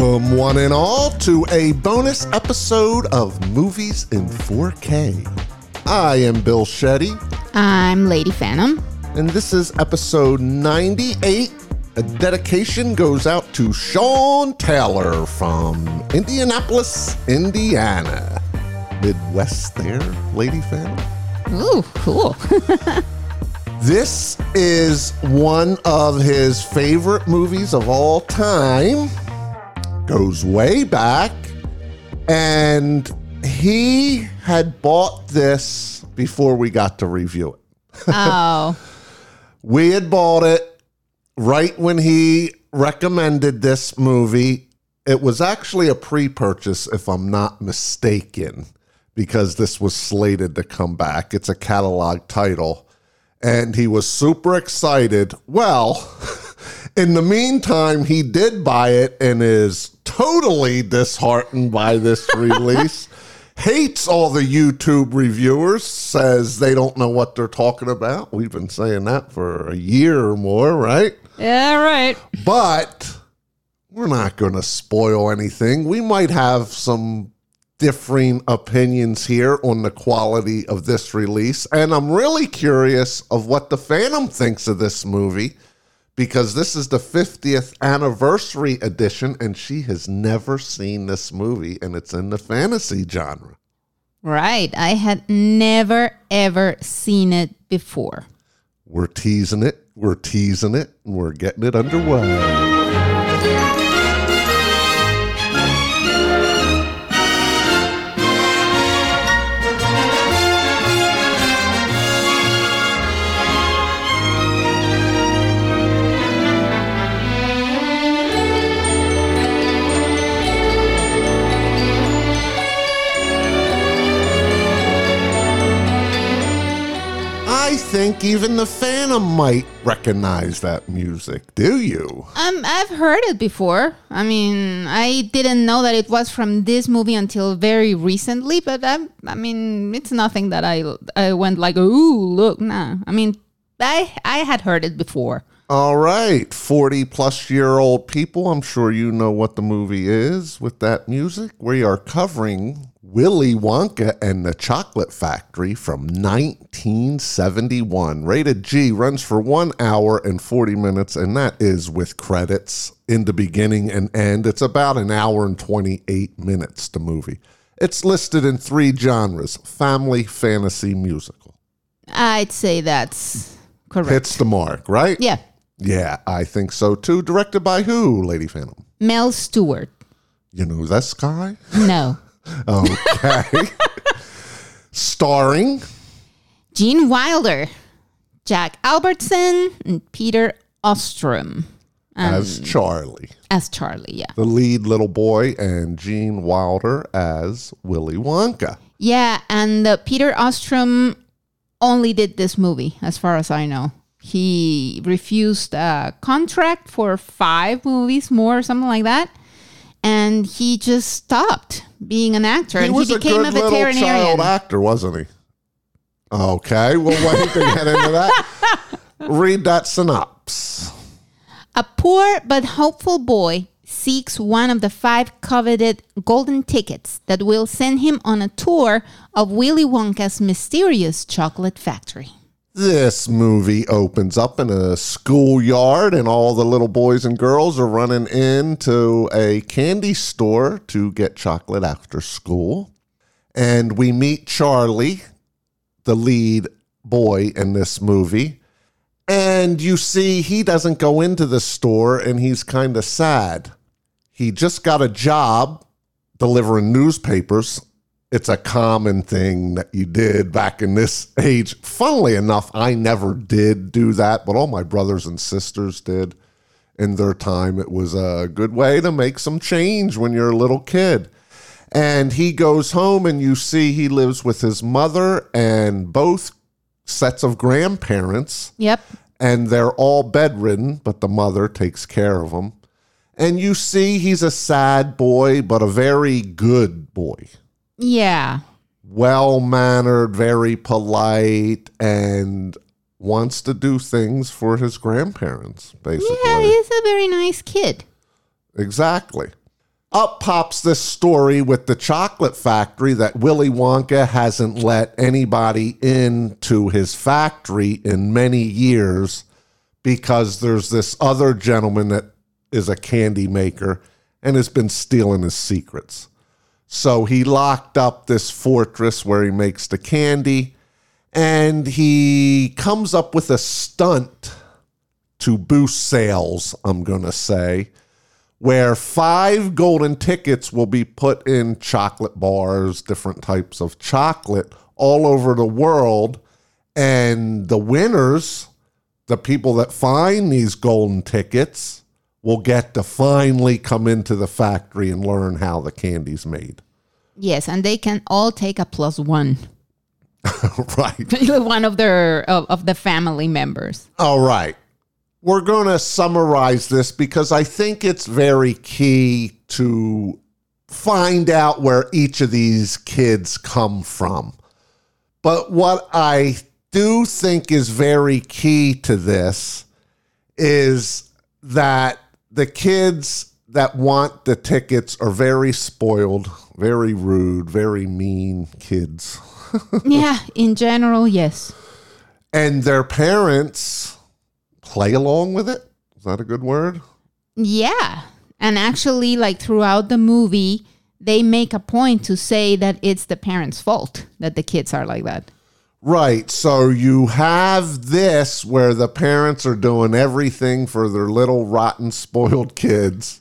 Welcome, one and all, to a bonus episode of Movies in 4K. I am Bill Shetty, I'm Lady Phantom. and this is episode 98. A dedication goes out to Sean Taylor from Indianapolis, Indiana. Midwest there, Lady Phantom. Ooh, cool. This is one of his favorite movies of all time. Goes way back. And he had bought this before we got to review it. oh, We had bought it right when he recommended this movie. It was actually a pre purchase, if I'm not mistaken, because this was slated to come back. It's a catalog title. And he was super excited. Well, in the meantime, he did buy it and is totally disheartened by this release. Hates all the YouTube reviewers, says they don't know what they're talking about. We've been saying that for a year or more, right? yeah, right. But we're not going to spoil anything. We might have some differing opinions here on the quality of this release. And I'm really curious of what the Phantom thinks of this movie because this is the 50th anniversary edition and she has never seen this movie and it's in the fantasy genre. Right. I had never, ever seen it before. We're teasing it, we're teasing it, and we're getting it underway. Think even the Phantom might recognize that music. Do you? Um, I've heard it before. I mean, I didn't know that it was from this movie until very recently, but I, I mean, it's nothing that I, I went like, ooh, look, nah. I mean, I, I had heard it before. All right, 40 plus year old people, I'm sure you know what the movie is with that music. We are covering Willy Wonka and the Chocolate Factory from 1971. Rated G runs for one hour and 40 minutes, and that is with credits in the beginning and end. It's about an hour and 28 minutes, the movie. It's listed in three genres family, fantasy, musical. I'd say that's correct. Hits the mark, right? yeah. Yeah, I think so too. Directed by who, Lady Phantom? Mel Stuart. You know this guy? No. Okay. Starring Gene Wilder, Jack Albertson, and Peter Ostrum as Charlie, as Charlie. Yeah. the lead little boy, and Gene Wilder as Willy Wonka. Yeah. And uh, Peter Ostrum only did this movie, as far as I know. He refused a contract for five movies more, or something like that. And he just stopped being an actor He and was he a became good a little veterinarian. child actor, wasn't he? Okay, well, wait to get into that. Read that synopsis. A poor but hopeful boy seeks one of the five coveted golden tickets that will send him on a tour of Willy Wonka's mysterious chocolate factory. This movie opens up in a schoolyard, and all the little boys and girls are running into a candy store to get chocolate after school. And we meet Charlie, the lead boy in this movie. And you see, he doesn't go into the store and he's kind of sad. He just got a job delivering newspapers it's a common thing that you did back in this age. Funnily enough, I never did do that, but all my brothers and sisters did in their time. It was a good way to make some change when you're a little kid. And he goes home, and you see he lives with his mother and both sets of grandparents, Yep. and they're all bedridden, but the mother takes care of them. And you see he's a sad boy, but a very good boy Yeah. well mannered, very polite, and wants to do things for his grandparents, basically. Yeah, he's a very nice kid. Exactly. up pops this story with the chocolate factory that Willy Wonka hasn't let anybody into his factory in many years because there's this other gentleman that is a candy maker and has been stealing his secrets. So he locked up this fortress where he makes the candy and he comes up with a stunt to boost sales, I'm going to say, where five golden tickets will be put in chocolate bars, different types of chocolate all over the world. And the winners, the people that find these golden tickets, will get to finally come into the factory and learn how the candy's made. Yes, and they can all take a plus one. right. one of their of, of the family members. All right. We're going to summarize this because I think it's very key to find out where each of these kids come from. But what I do think is very key to this is that the kids that want the tickets are very spoiled, very rude, very mean kids. yeah, in general, yes. And their parents play along with it. Is that a good word? Yeah. And actually, like throughout the movie, they make a point to say that it's the parents' fault that the kids are like that. Right. So you have this where the parents are doing everything for their little rotten, spoiled kids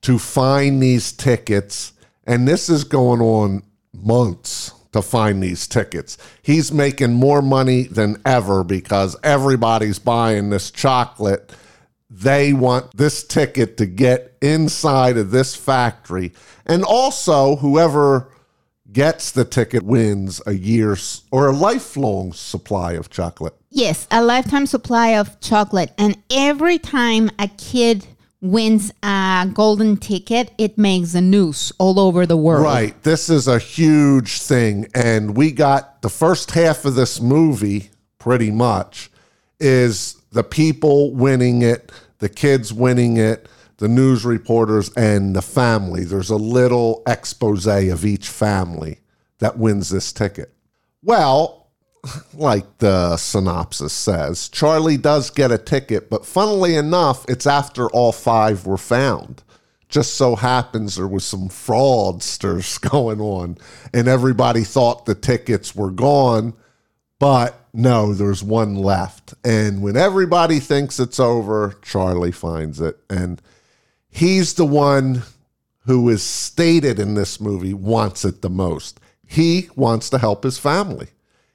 to find these tickets. And this is going on months to find these tickets. He's making more money than ever because everybody's buying this chocolate. They want this ticket to get inside of this factory. And also, whoever gets the ticket wins a year's or a lifelong supply of chocolate. Yes, a lifetime supply of chocolate. And every time a kid wins a golden ticket, it makes the news all over the world. Right. This is a huge thing. And we got the first half of this movie, pretty much, is the people winning it, the kids winning it, the news reporters, and the family. There's a little expose of each family that wins this ticket. Well, like the synopsis says, Charlie does get a ticket, but funnily enough, it's after all five were found. Just so happens there was some fraudsters going on, and everybody thought the tickets were gone, but no, there's one left. And when everybody thinks it's over, Charlie finds it. And he's the one who is stated in this movie wants it the most. He wants to help his family.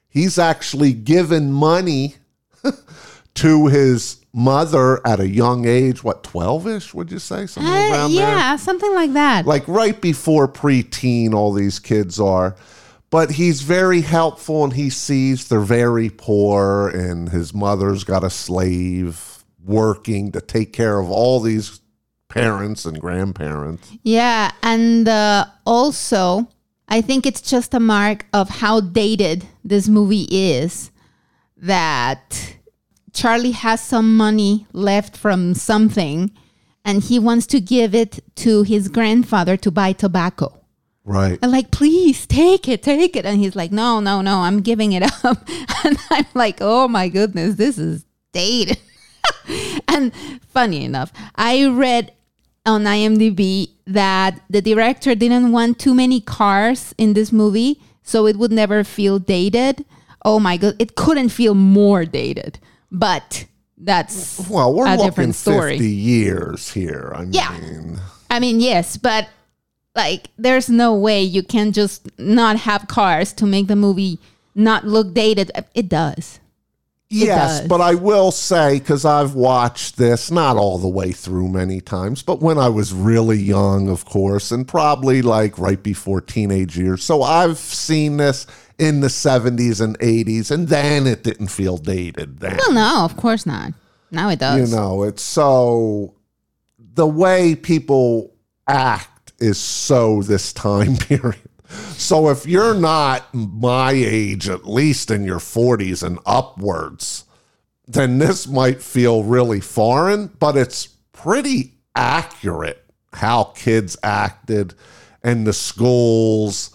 He's actually given money to his mother at a young age. What 12ish would you say? Something Uh, around yeah, there something like that. like right before preteen all these kids are. But he's very helpful and he sees they're very poor and his mother's got a slave working to take care of all these parents and grandparents Yeah, and uh, also, I think it's just a mark of how dated this movie is that Charlie has some money left from something and he wants to give it to his grandfather to buy tobacco. right And like, please take it, take it. And he's like, no, no, no, I'm giving it up. And I'm like, oh my goodness, this is dated. and funny enough, I read on IMDb that the director didn't want too many cars in this movie, so it would never feel dated. Oh my god, it couldn't feel more dated. But that's well we're a different story. 50 years here i Yeah. mean I mean, yes, but like there's no way you can just not have cars to make the movie not look dated. It does. Yes, but I will say because I've watched this not all the way through many times, but when I was really young, of course, and probably like right before teenage years. So I've seen this in the 70s and 80s, and then it didn't feel dated. Then Well, no, of course not. Now it does. you know, it's so the way people act is so this time period. So if you're not my age, at least in your 40s and upwards, then this might feel really foreign, but it's pretty accurate how kids acted and the schools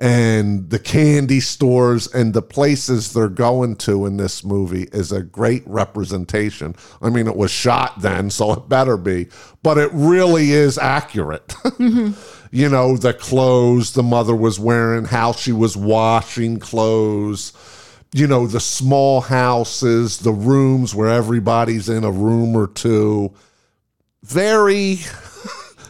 and the candy stores and the places they're going to in this movie is a great representation. I mean, it was shot then, so it better be, but it really is accurate. Mm-hmm. You know, the clothes the mother was wearing, how she was washing clothes, you know, the small houses, the rooms where everybody's in a room or two. Very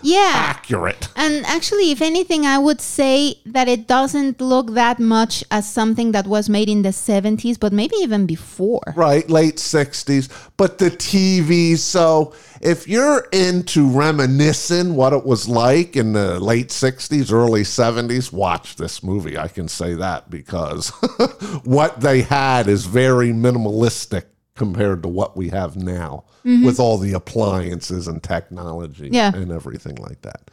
Yeah. accurate. And actually, if anything, I would say that it doesn't look that much as something that was made in the 70s, but maybe even before. Right, late 60s. But the TV, so if you're into reminiscing what it was like in the late 60s, early 70s, watch this movie. I can say that because what they had is very minimalistic compared to what we have now mm-hmm. with all the appliances and technology Yeah. and everything like that.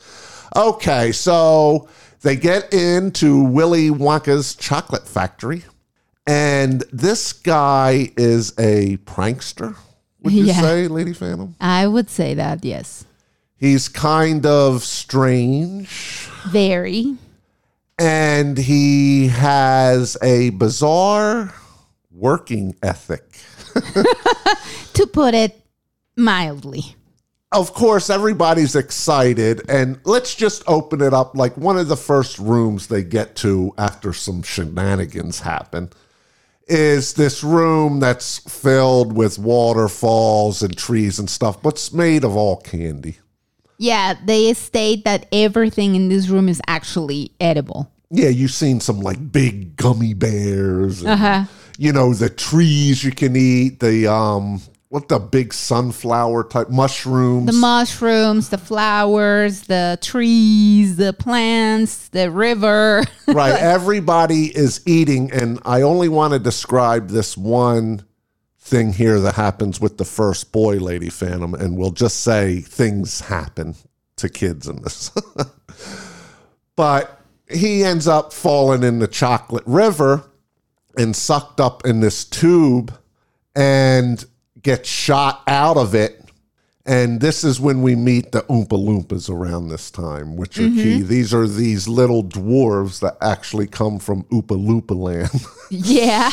Okay, so they get into Willy Wonka's chocolate factory. And this guy is a prankster, would you Yeah. say, Lady Phantom? I would say that, yes. He's kind of strange Very. and he has a bizarre working ethic. To put it mildly. Of course, everybody's excited, and let's just open it up like one of the first rooms they get to after some shenanigans happen is this room that's filled with waterfalls and trees and stuff, but it's made of all candy. Yeah, they state that everything in this room is actually edible. Yeah, you've seen some like big gummy bears. Uh-huh. You know, the trees you can eat, the um what the big sunflower type mushrooms. The mushrooms, the flowers, the trees, the plants, the river. right, everybody is eating and I only want to describe this one thing here that happens with the first boy lady phantom and we'll just say things happen to kids in this. but he ends up falling in the chocolate river and sucked up in this tube and gets shot out of it. And this is when we meet the Oompa Loompas around this time, which are key. Mm-hmm. These are these little dwarves that actually come from Oompa Loompa land. yeah.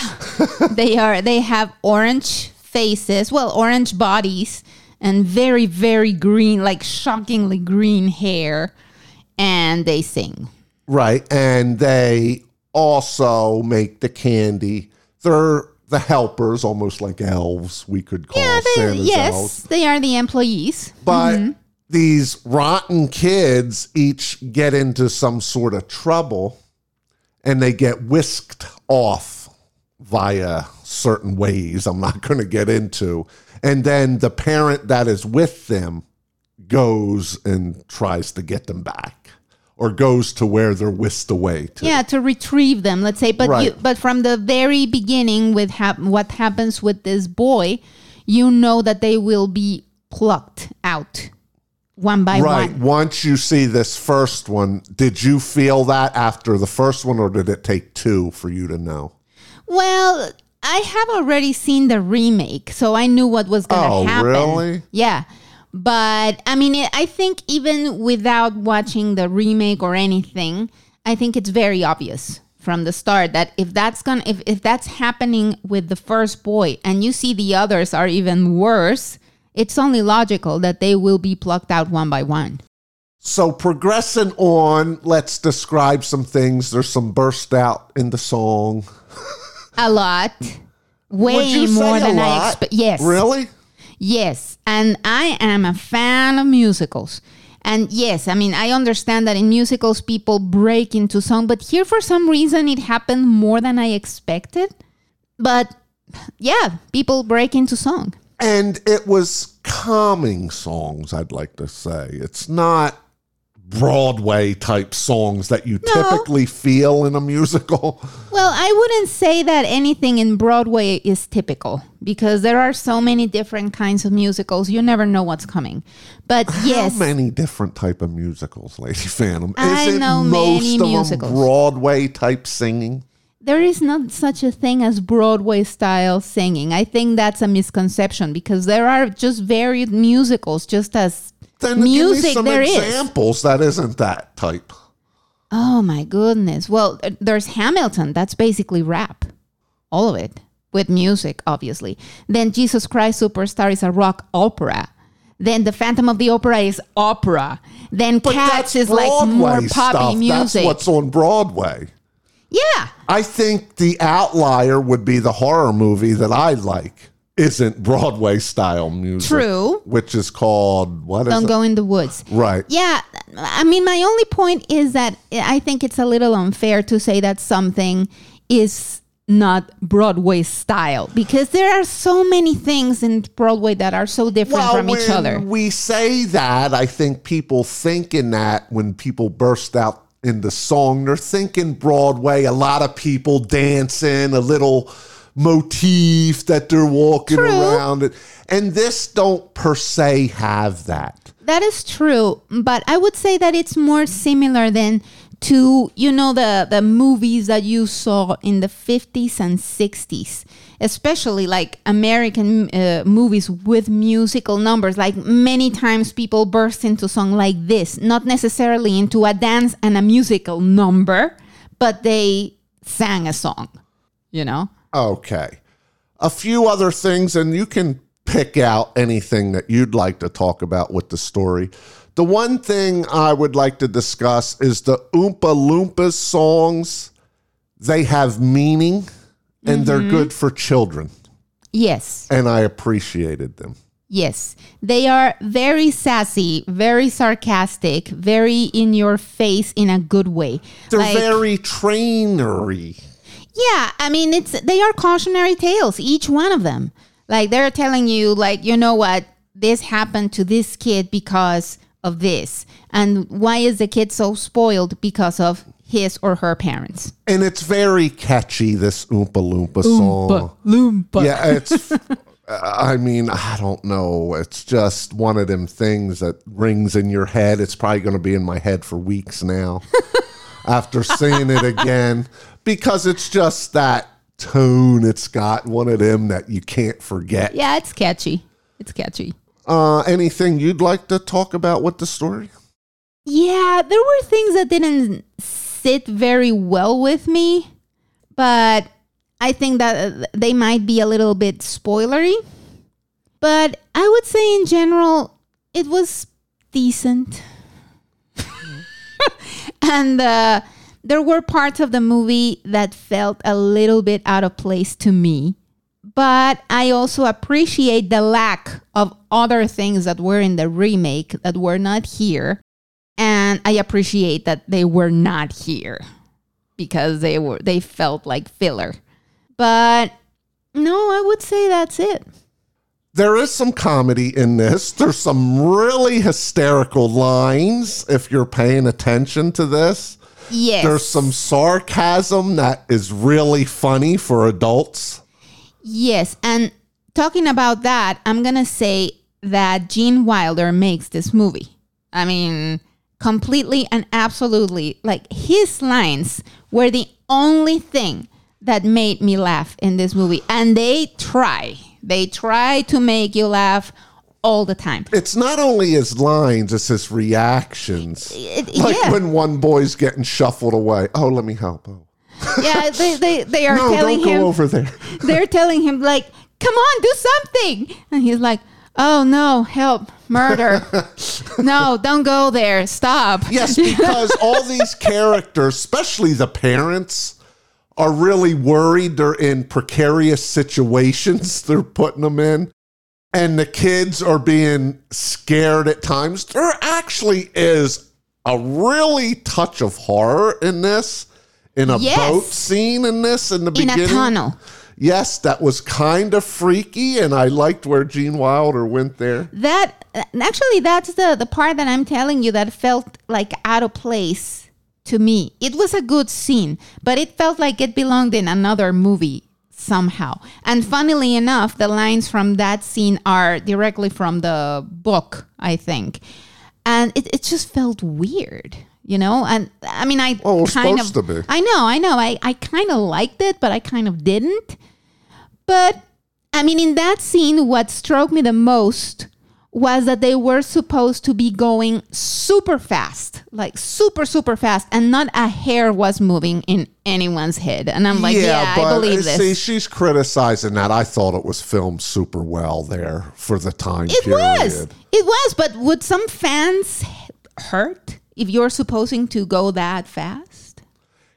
they are they have orange faces, well, orange bodies and very very green, like shockingly green hair and they sing. right. And they also make the candy. They're the helpers, almost like elves, we could call Yeah, Santa's yes, elves. they are the employees. But mm-hmm. these rotten kids each get into some sort of trouble and they get whisked off via certain ways I'm not going to get into. And then the parent that is with them goes and tries to get them back or goes to where they're whisked away to. Yeah, to retrieve them, let's say. But you, but from the very beginning, with hap- what happens with this boy, you know that they will be plucked out one by Right. one. Once you see this first one, did you feel that after the first one, or did it take two for you to know? Well, I have already seen the remake, so I knew what was going to Oh, happen. really? Yeah. But I mean, it, I think even without watching the remake or anything, I think it's very obvious from the start that if that's going if, if that's happening with the first boy and you see the others are even worse, it's only logical that they will be plucked out one by one. So progressing on, let's describe some things. There's some burst out in the song. A lot. Way Would you say more than I expect. Yes. Really? Yes, and I am a fan of musicals. And yes, I mean, I understand that in musicals people break into song, but here for some reason it happened more than I expected. But yeah, people break into song. And it was calming songs, I'd like to say. It's not Broadway type songs that you No. typically feel in a musical. Well, I wouldn't say that anything in Broadway is typical because there are so many different kinds of musicals. You never know what's coming. But yes, How many different type of musicals, Lady Phantom? I Isn't know most many of them. Broadway type singing? there is not such a thing as Broadway style singing. I think that's a misconception because there are just varied musicals, just as Then give me music some there is. examples that isn't that type. Oh my goodness. Well, there's Hamilton. That's basically rap. All of it with music, obviously. Then Jesus Christ Superstar is a rock opera. Then The Phantom of the Opera is opera. Then But Cats is like more poppy music. That's what's on Broadway. yeah. I think the outlier would be the horror movie that I like. Isn't Broadway style music. True. Which is called what is Don't it? go in the woods. Right. Yeah, I mean, my only point is that I think it's a little unfair to say that something is not Broadway style because there are so many things in Broadway that are so different from each other. we say that, I think people thinking that when people burst out in the song, they're thinking Broadway, a lot of people dancing, a little motif that they're walking True. around. And, and this don't per se have that. That is true, but I would say that it's more similar than to you know the the movies that you saw in the 50s and 60s, especially like American uh, movies with musical numbers. Like many times people burst into song like this, not necessarily into a dance and a musical number, but they sang a song, you know? Okay. A few other things, and you can pick out anything that you'd like to talk about with the story. The one thing I would like to discuss is the Oompa Loompas songs. They have meaning and they're mm-hmm. good for children, Yes. and I appreciated them. Yes, they are very sassy, very sarcastic, very in your face in a good way. They're Like- very trainery. Yeah, I mean it's they are cautionary tales, each one of them. Like they're telling you, like you know what, this happened to this kid because of this, and why is the kid so spoiled because of his or her parents? And it's very catchy, this Oompa Loompa song. Oompa Loompa. Yeah, it's. I mean, I don't know. It's just one of them things that rings in your head. It's probably going to be in my head for weeks now after seeing it again because it's just that tone it's got. One of them that you can't forget. Yeah, it's catchy. It's catchy. Uh, anything you'd like to talk about with the story? Yeah, there were things that didn't sit very well with me, but I think that they might be a little bit spoilery. But I would say in general, it was decent. and uh, there were parts of the movie that felt a little bit out of place to me. But I also appreciate the lack of other things that were in the remake that were not here. And I appreciate that they were not here because they were they felt like filler. But no, I would say that's it. There is some comedy in this. There's some really hysterical lines if you're paying attention to this. Yes. There's some sarcasm that is really funny for adults. Yes, and talking about that, I'm gonna say that Gene Wilder makes this movie. I mean, completely and absolutely, like his lines were the only thing that made me laugh in this movie, and they try. They try to make you laugh all the time. It's not only his lines, it's his reactions. It- Like yeah, when one boy's getting shuffled away. Oh, let me help. Oh. yeah. They, they, they are No, telling don't him. go over there. they're telling him like come on do something and he's like oh no help murder no don't go there stop Yes, because all these characters, especially the parents, are really worried they're in precarious situations they're putting them in. And the kids are being scared at times. There actually is a really touch of horror in this, in a Yes. boat scene in this in the in beginning. a tunnel Yes, that was kind of freaky, and I liked where Gene Wilder went there. that uh, actually that's the the part that i'm telling you that felt like out of place to me it was a good scene but it felt like it belonged in another movie somehow. And funnily enough the lines from that scene are directly from the book i think. And it, it just felt weird you know? And i mean i Oh, kind supposed of to be. i know i know. I, I kind of liked it but i kind of didn't. But I mean, in that scene, what struck me the most was that they were supposed to be going super fast, like super, super fast, and not a hair was moving in anyone's head. And I'm like, yeah, I believe uh, this. see, she's criticizing that. I thought it was filmed super well there for the time it period. was. It was. But would some fans hurt if you're supposing to go that fast?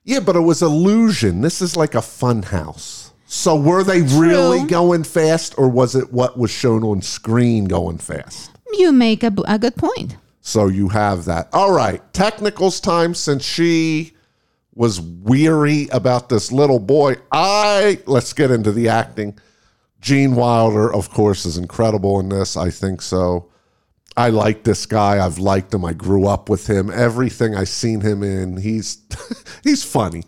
Yeah, but it was illusion. This is like a fun house. So were they really going fast, or was it what was shown on screen going fast? You make a, a good point. So you have that. All right, technicals time. Since she was weary about this little boy, I let's get into the acting. Gene Wilder, of course, is incredible in this. I think so. I like this guy. I've liked him. I grew up with him. Everything I've seen him in, he's he's funny.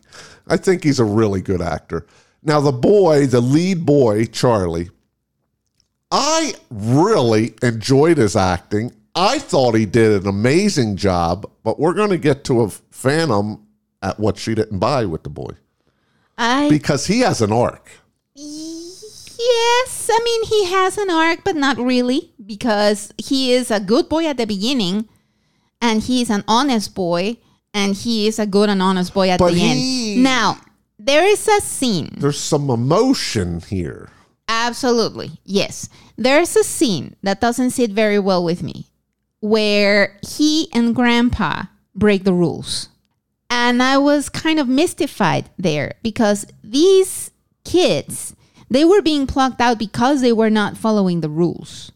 I think he's a really good actor. Now the boy, the lead boy, Charlie, I really enjoyed his acting. I thought he did an amazing job, but we're going to get to a phantom at what she didn't buy with the boy I because he has an arc. yes, I mean he has an arc, but not really because he is a good boy at the beginning, and he's an honest boy, and he is a good and honest boy at But the he- end. Now there is a scene. There's some emotion here. Absolutely. Yes. There's a scene that doesn't sit very well with me where he and grandpa break the rules. And I was kind of mystified there because these kids, they were being plucked out because they were not following the rules.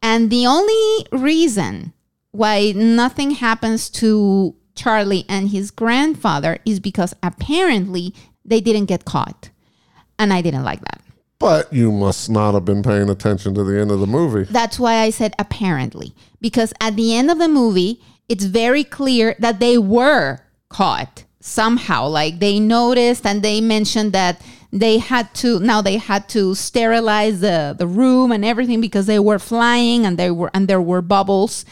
And the only reason why nothing happens to Charlie and his grandfather is because apparently they didn't get caught. And I didn't like that. But you must not have been paying attention to the end of the movie. That's why I said apparently. Because at the end of the movie, it's very clear that they were caught somehow. Like they noticed and they mentioned that they had to now they had to sterilize the, the room and everything because they were flying and they were and there were bubbles,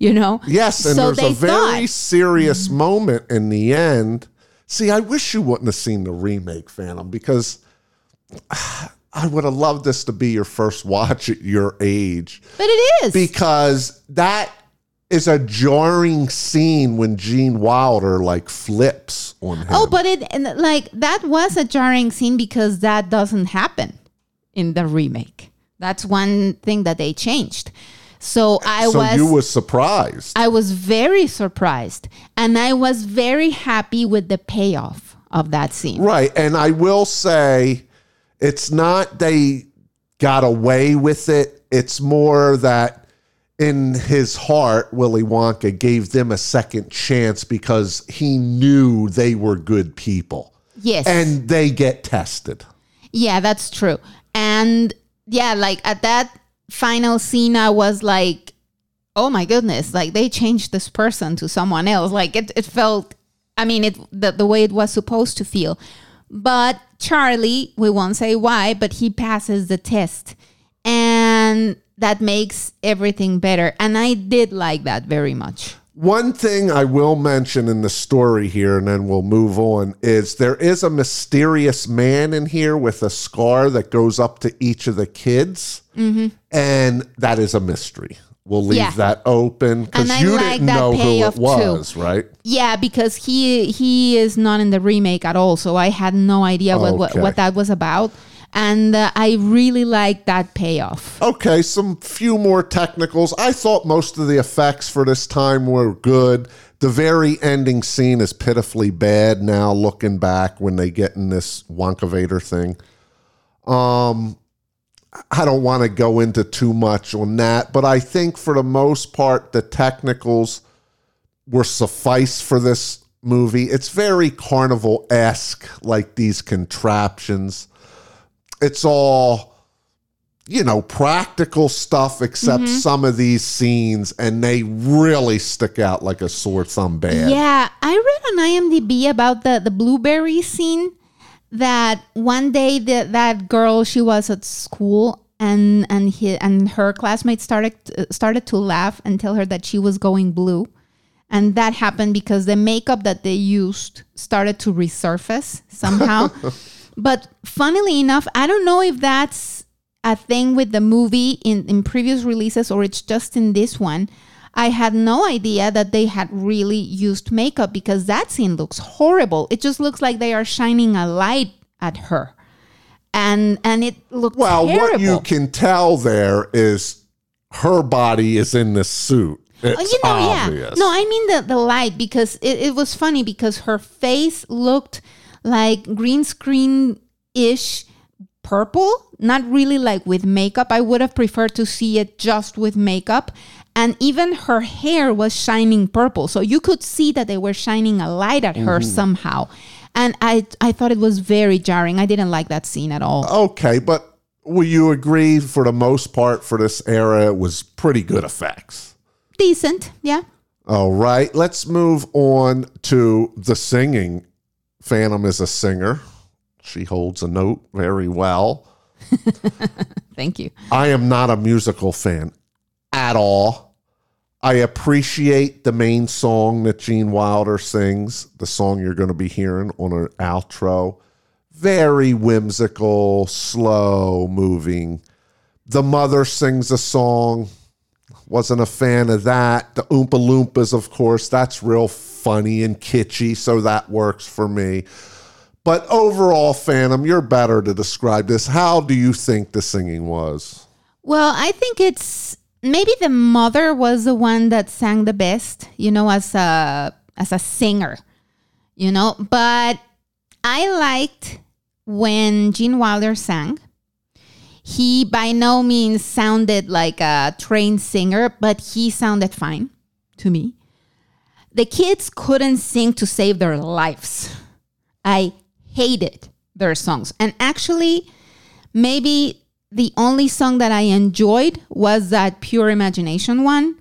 you know. Yes, and So there's a very thought- serious moment in the end. See, I wish you wouldn't have seen the remake, Phantom, because I would have loved this to be your first watch at your age. But it is. Because that is a jarring scene when Gene Wilder like flips on him. Oh, but it and like that was a jarring scene because that doesn't happen in the remake. That's one thing that they changed. So I so was you were surprised. I was very surprised and I was very happy with the payoff of that scene. Right. And I will say it's not they got away with it. It's more that in his heart, Willy Wonka gave them a second chance because he knew they were good people. Yes. And they get tested. Yeah, that's true. And yeah, like at that final scene, I was like, oh my goodness, like they changed this person to someone else. Like it, it felt, I mean, it the, the way it was supposed to feel. But Charlie, we won't say why, but he passes the test. And that makes everything better. And I did like that very much. One thing I will mention in the story here, and then we'll move on, is there is a mysterious man in here with a scar that goes up to each of the kids. Mm-hmm. And that is a mystery. We'll leave Yeah. that open because you like didn't know who it too. was, right? Yeah, because he he is not in the remake at all, so I had no idea what what, what that was about, and uh, I really like that payoff. Okay, some few more technicals. I thought most of the effects for this time were good. The very ending scene is pitifully bad now, looking back when they get in this Wonkavator thing. Um, I don't want to go into too much on that, but I think for the most part, the technicals were suffice for this movie. It's very carnival esque, like these contraptions. It's all you know, practical stuff, except Mm-hmm. some of these scenes, and they really stick out like a sore thumb bad. Yeah, I read on IMDb about the the blueberry scene that one day that that girl she was at school and and he and her classmates started started to laugh and tell her that she was going blue. And that happened because the makeup that they used started to resurface somehow. but funnily enough, I don't know if that's a thing with the movie in, in previous releases or it's just in this one. I had no idea that they had really used makeup because that scene looks horrible. It just looks like they are shining a light at her. And and it looked Well, terrible. what you can tell there is her body is in this suit. It's Oh, you know, obvious. yeah. No, I mean the, the light because it, it was funny because her face looked like green screen ish purple, not really like with makeup. I would have preferred to see it just with makeup. And even her hair was shining purple. So you could see that they were shining a light at her mm-hmm. somehow. And I, I thought it was very jarring. I didn't like that scene at all. Okay, but will you agree for the most part for this era it was pretty good effects? Decent, yeah. All right, let's move on to the singing. Phantom is a singer. She holds a note very well. Thank you. I am not a musical fan at all. I appreciate the main song that Gene Wilder sings, the song you're going to be hearing on an outro. Very whimsical, slow moving. The mother sings a song. Wasn't a fan of that. The Oompa Loompas, of course, that's real funny and kitschy, so that works for me. But overall, Phantom, you're better to describe this. How do you think the singing was? Well, I think it's maybe the mother was the one that sang the best, you know, as a as a singer, you know. But I liked when Gene Wilder sang. He by no means sounded like a trained singer, but he sounded fine to me. The kids couldn't sing to save their lives. I hated their songs. And actually, maybe the only song that I enjoyed was that Pure Imagination one.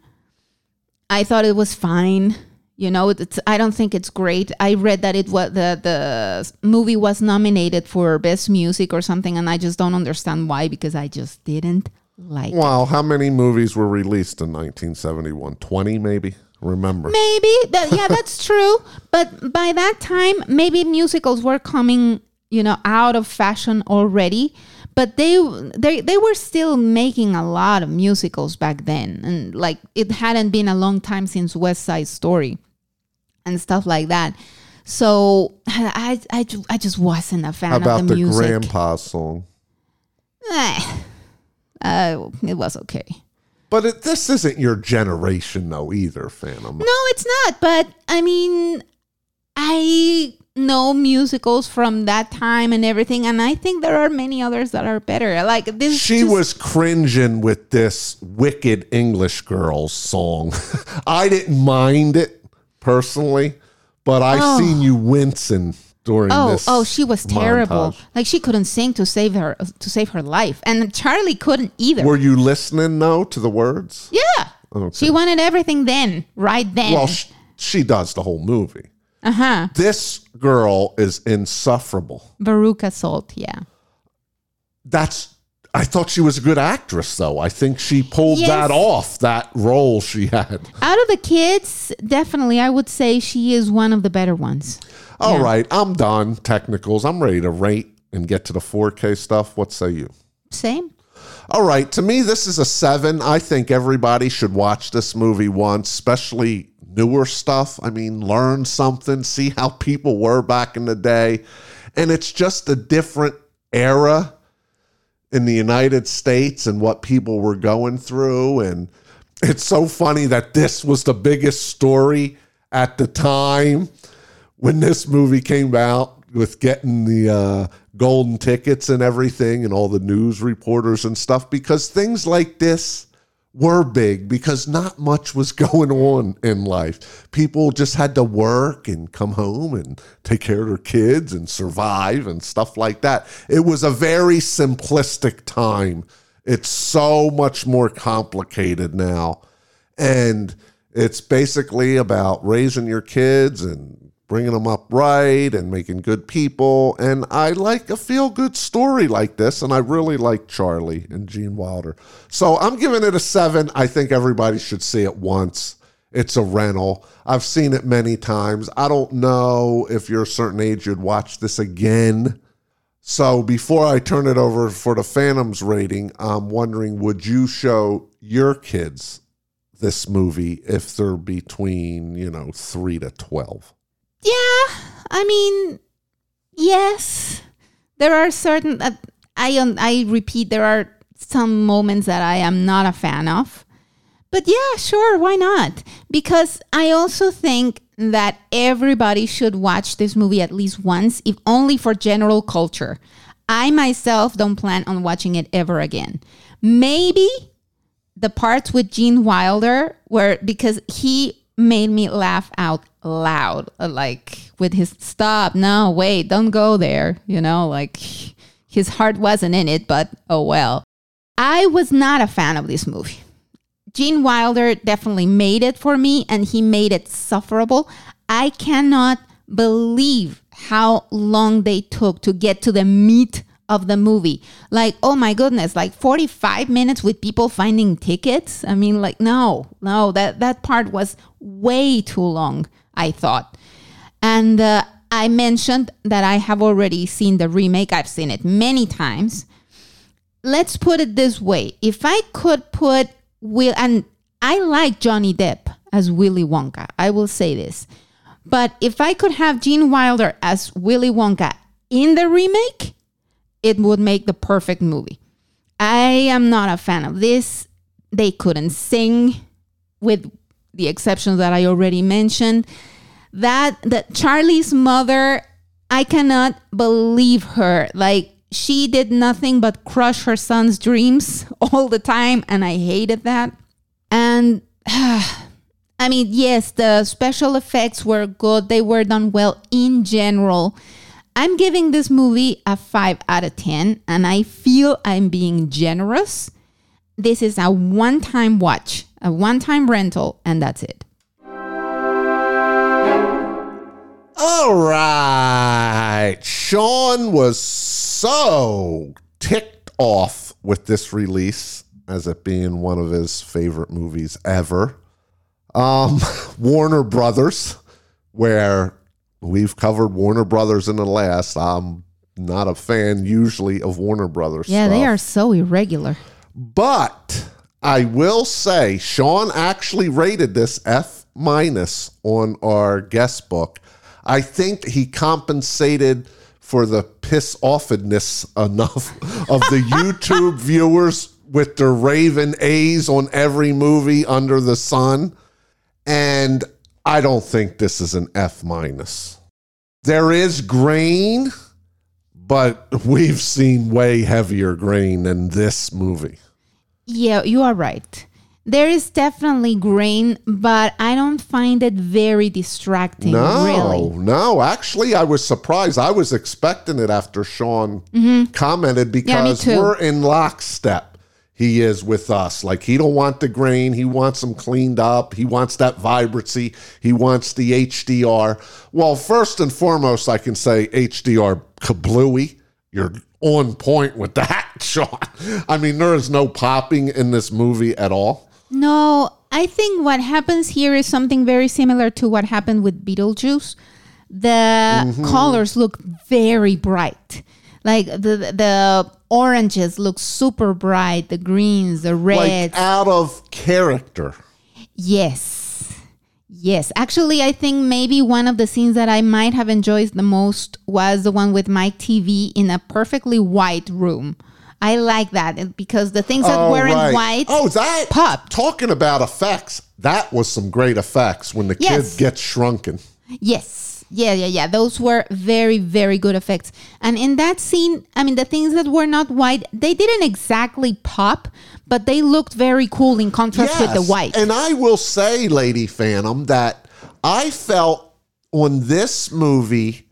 I thought it was fine. You know, it's, I don't think it's great. I read that it was the the movie was nominated for best music or something, and I just don't understand why because I just didn't like. it. Wow, how many movies were released in 1971? 20 maybe? Remember. Maybe that yeah, that's true. But by that time, maybe musicals were coming, you know, out of fashion already. But they they they were still making a lot of musicals back then, and like it hadn't been a long time since West Side Story, and stuff like that. So I I, I just wasn't a fan How about of the the music. grandpa song? Eh, uh, it was okay. But it, this isn't your generation, though, either, Phantom. No, it's not. But I mean, I know musicals from that time and everything, and I think there are many others that are better. Like this, She just- was cringing with this Wicked English Girls song. I didn't mind it personally, but I Oh. seen you wincing during Oh, this. oh, she was terrible. montage. Like she couldn't sing to save her to save her life, and Charlie couldn't either. Were you listening, though, to the words? yeah, Okay. she wanted everything then, right then. Well, sh- she does the whole movie. uh huh. This girl is insufferable. Veruca Salt. Yeah. that's I thought she was a good actress though. I think she pulled Yes. that off, that role she had. Out of the kids, definitely, I would say she is one of the better ones. All Yeah. right, I'm done. Technicals. I'm ready to rate and get to the 4K stuff. What say you? Same. All right, to me, this is a seven. I think everybody should watch this movie once, especially newer stuff. I mean, learn something, see how people were back in the day. And it's just a different era in the United States and what people were going through. And it's so funny that this was the biggest story at the time when this movie came out with getting the uh, golden tickets and everything and all the news reporters and stuff because things like this were big because not much was going on in life. People just had to work and come home and take care of their kids and survive and stuff like that. It was a very simplistic time. It's so much more complicated now. And it's basically about raising your kids and bringing them up right and making good people. And I like a feel good story like this. And I really like Charlie and Gene Wilder. So I'm giving it a seven. I think everybody should see it once. It's a rental. I've seen it many times. I don't know if you're a certain age, you'd watch this again. So before I turn it over for the Phantoms rating, I'm wondering would you show your kids this movie if they're between, you know, 3 to 12? Yeah, I mean, yes. There are certain uh, I um, I repeat there are some moments that I am not a fan of. But yeah, sure, why not? Because I also think that everybody should watch this movie at least once, if only for general culture. I myself don't plan on watching it ever again. Maybe the parts with Gene Wilder were because he made me laugh out loud, like with his stop, no, wait, don't go there, you know, like his heart wasn't in it, but oh well. I was not a fan of this movie. Gene Wilder definitely made it for me and he made it sufferable. I cannot believe how long they took to get to the meat of the movie. Like, oh my goodness, like 45 minutes with people finding tickets. I mean, like, no, no, that, that part was way too long, I thought. And uh, I mentioned that I have already seen the remake, I've seen it many times. Let's put it this way if I could put Will, and I like Johnny Depp as Willy Wonka, I will say this. But if I could have Gene Wilder as Willy Wonka in the remake, it would make the perfect movie. I am not a fan of this. They couldn't sing, with the exceptions that I already mentioned. That that Charlie's mother, I cannot believe her. Like she did nothing but crush her son's dreams all the time, and I hated that. And I mean, yes, the special effects were good. They were done well in general. I'm giving this movie a 5 out of 10, and I feel I'm being generous. This is a one time watch, a one time rental, and that's it. All right. Sean was so ticked off with this release as it being one of his favorite movies ever. Um, Warner Brothers, where we've covered Warner Brothers in the last. I'm not a fan usually of Warner Brothers. Yeah, they are so irregular. But I will say, Sean actually rated this F minus on our guest book. I think he compensated for the piss offedness enough of the YouTube viewers with their Raven A's on every movie under the sun. And I don't think this is an F minus. There is grain, but we've seen way heavier grain than this movie. Yeah, you are right. There is definitely grain, but I don't find it very distracting, No, really. no. Actually, I was surprised. I was expecting it after Sean commented Mm-hmm. Yeah, me because too. we're in lockstep. He is with us. Like he don't want the grain. He wants them cleaned up. He wants that vibrancy. He wants the HDR. Well, first and foremost, I can say HDR kablooey. You're on point with that, Sean. I mean, there is no popping in this movie at all. No, I think what happens here is something very similar to what happened with Beetlejuice. The Mm-hmm. colors look very bright. Like the the oranges look super bright, the greens, the reds. Like out of character. Yes. Yes. Actually, I think maybe one of the scenes that I might have enjoyed the most was the one with Mike Teevee in a perfectly white room. I like that because the things that Oh, were in right. white. Oh, that pop. Talking about effects, that was some great effects when the Yes. kid gets shrunken. Yes. Yeah, yeah, yeah. Those were very, very good effects. And in that scene, I mean, the things that were not white, they didn't exactly pop, but they looked very cool in contrast with the white. And I will say, Lady Phantom, that I felt on this movie,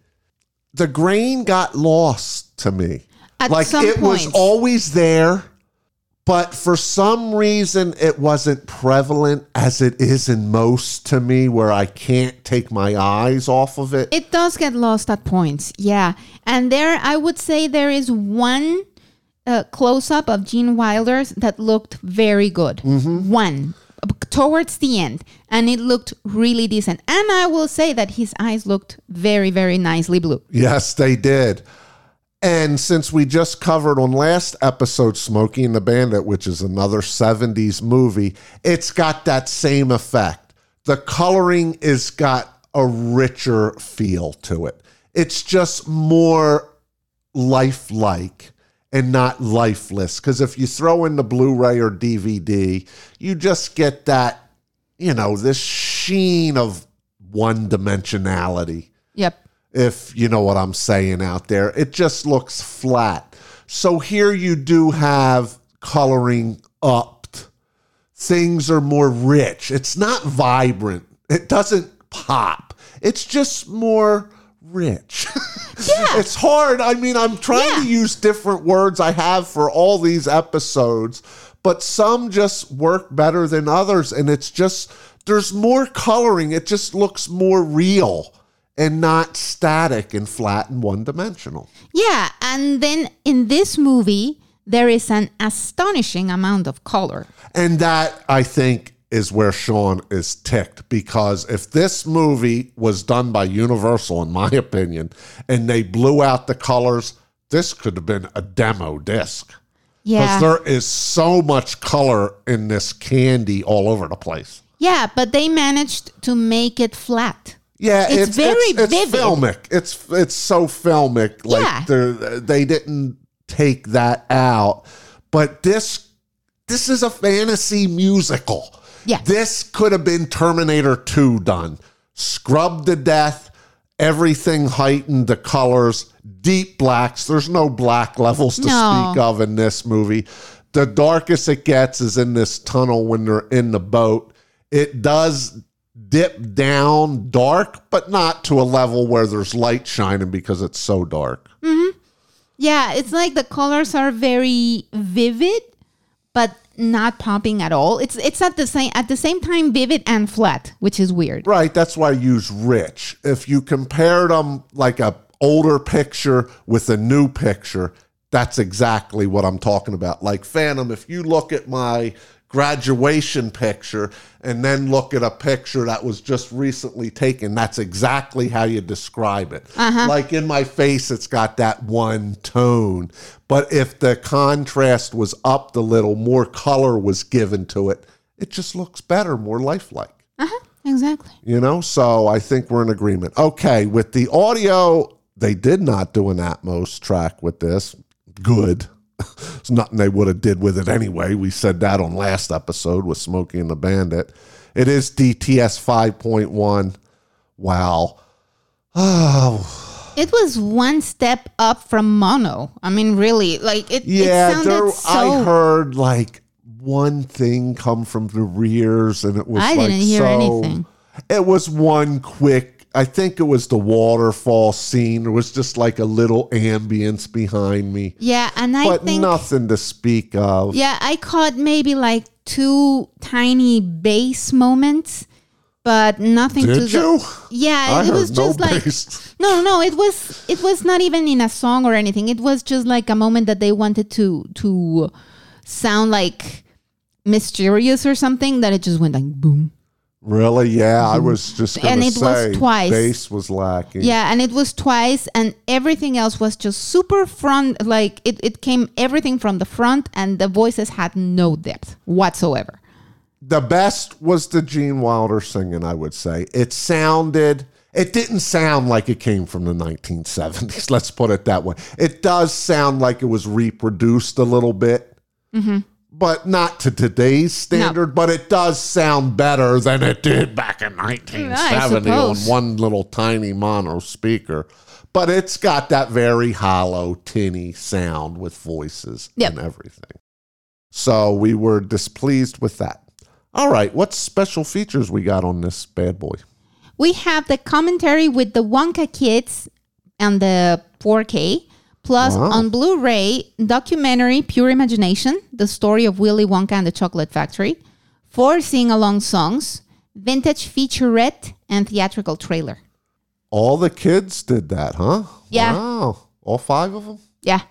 the grain got lost to me. At like it was always there, but for some reason it wasn't prevalent as it is in most to me, where I can't take my eyes off of it. It does get lost at points, yeah. And there, I would say there is one uh, close up of Gene Wilder's that looked very good. One uh, towards the end, and it looked really decent. And I will say that his eyes looked very, very nicely blue. Yes, they did. And since we just covered on last episode Smokey and the Bandit, which is another 70s movie, it's got that same effect. The coloring is got a richer feel to it. It's just more lifelike and not lifeless. Because if you throw in the Blu ray or DVD, you just get that, you know, this sheen of one dimensionality Yep. If you know what I'm saying out there. It just looks flat. So here you do have coloring upped. Things are more rich. It's not vibrant. It doesn't pop. It's just more rich. Yeah. it's hard. I mean, I'm trying Yeah. to use different words I have for all these episodes, but some just work better than others. And it's just, there's more coloring. It just looks more real and not static and flat and one dimensional. Yeah, and then in this movie, there is an astonishing amount of color. And that, I think, is where Sean is ticked because if this movie was done by Universal, in my opinion, and they blew out the colors, this could have been a demo disc. Yeah. Because there is so much color in this candy all over the place. yeah, but they managed to make it flat. Yeah, It's very it's, it's vivid. filmic. It's it's so filmic. Like Yeah. they didn't take that out, but this this is a fantasy musical. Yeah. this could have been Terminator Two done, scrubbed to death, everything heightened, the colors, deep blacks. There's no black levels to No. speak of in this movie. The darkest it gets is in this tunnel when they're in the boat. It does dip down dark, but not to a level where there's light shining because it's so dark. Mm-hmm. Yeah, it's like the colors are very vivid, but not popping at all. It's it's at the same at the same time vivid and flat, which is weird. Right, that's why I use rich. If you compared them like a older picture with a new picture, that's exactly what I'm talking about. Like Phantom, if you look at my graduation picture and then look at a picture that was just recently taken, that's exactly how you describe it. Like in my face, it's got that one tone. But if the contrast was upped a little, more color was given to it, it just looks better, more lifelike Uh-huh. Exactly. you know so i think we're in agreement okay with the audio they did not do an atmos track with this good it's nothing they would have did with it anyway we said that on last episode with smokey and the bandit it is dts 5.1 wow oh It was one step up from mono. I mean, really, like it. yeah it sounded there, so. i heard like one thing come from the rears and it was I like didn't hear so anything. It was one quick. I think it was the waterfall scene. There was just like a little ambience behind me, yeah, and I but think nothing to speak of. Yeah, I caught maybe like two tiny bass moments, but nothing to Did the- you? Yeah, I it was no just like bass. no, no, it was it was not even in a song or anything. It was just like a moment that they wanted to to sound like mysterious or something that it just went like boom. Really? Yeah, I was just going And it was twice. bass was lacking. Yeah, and it was twice and everything else was just super front like it, it came everything from the front and the voices had no depth whatsoever. The best was the Gene Wilder singing. I would say it sounded. It didn't sound like it came from the 1970s. Let's put it that way. It does sound like it was reproduced a little bit. Mm-hmm. But not to today's standard. But it does sound better than it did back in mm, 1970 on one little tiny mono speaker. But it's got that very hollow, tinny sound with voices Yep. and everything. So we were displeased with that. All right, what special features we got on this bad boy? We have the commentary with the Wonka kids and the 4K. Plus, Wow. on Blu ray, documentary Pure Imagination, the story of Willy Wonka and the Chocolate Factory, four sing along songs, vintage featurette, and theatrical trailer. All the kids did that, huh? Yeah. Wow. All five of them? Yeah.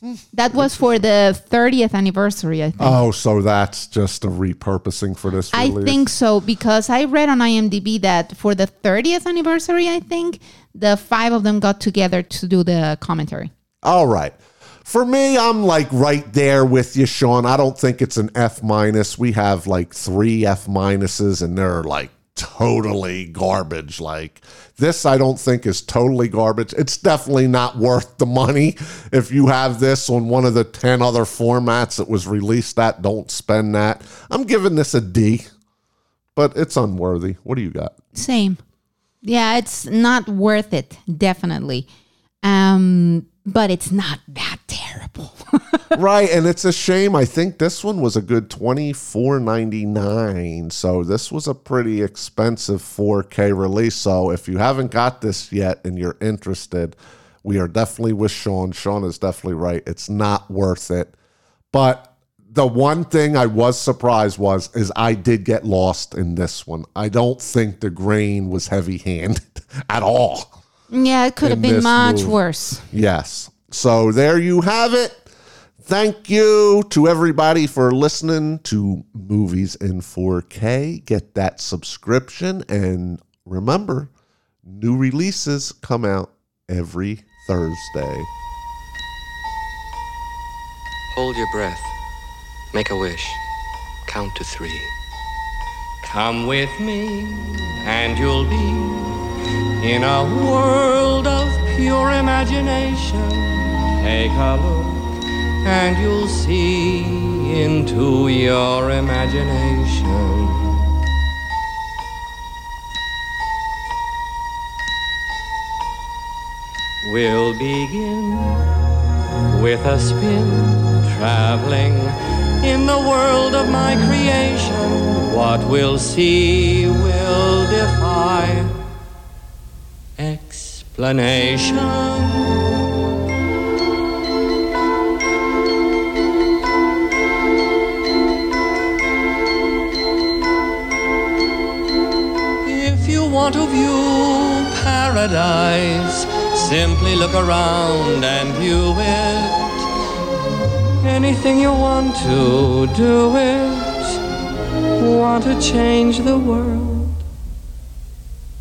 Hmm. That was for the 30th anniversary, I think. Oh, so that's just a repurposing for this release. I think so because I read on IMDb that for the 30th anniversary, I think the five of them got together to do the commentary. All right. For me, I'm like right there with you, Sean. I don't think it's an F minus. We have like three F minuses, and they're like totally garbage. Like this, I don't think is totally garbage. It's definitely not worth the money. If you have this on one of the 10 other formats that was released, that don't spend that. I'm giving this a D, but it's unworthy. What do you got? Same. Yeah, it's not worth it, definitely. Um, but it's not that terrible. right, and it's a shame. I think this one was a good twenty four ninety nine. So this was a pretty expensive 4K release. So if you haven't got this yet and you're interested, we are definitely with Sean. Sean is definitely right. It's not worth it. But the one thing I was surprised was is I did get lost in this one. I don't think the grain was heavy handed at all. Yeah, it could have been much move. worse. Yes. So there you have it. Thank you to everybody for listening to Movies in 4K. Get that subscription. And remember, new releases come out every Thursday. Hold your breath. Make a wish. Count to three. Come with me, and you'll be in a world of pure imagination. Take a look, and you'll see into your imagination. We'll begin with a spin, traveling in the world of my creation. What we'll see will defy explanation. If you want to view paradise, simply look around and view it. Anything you want to do it. Want to change the world.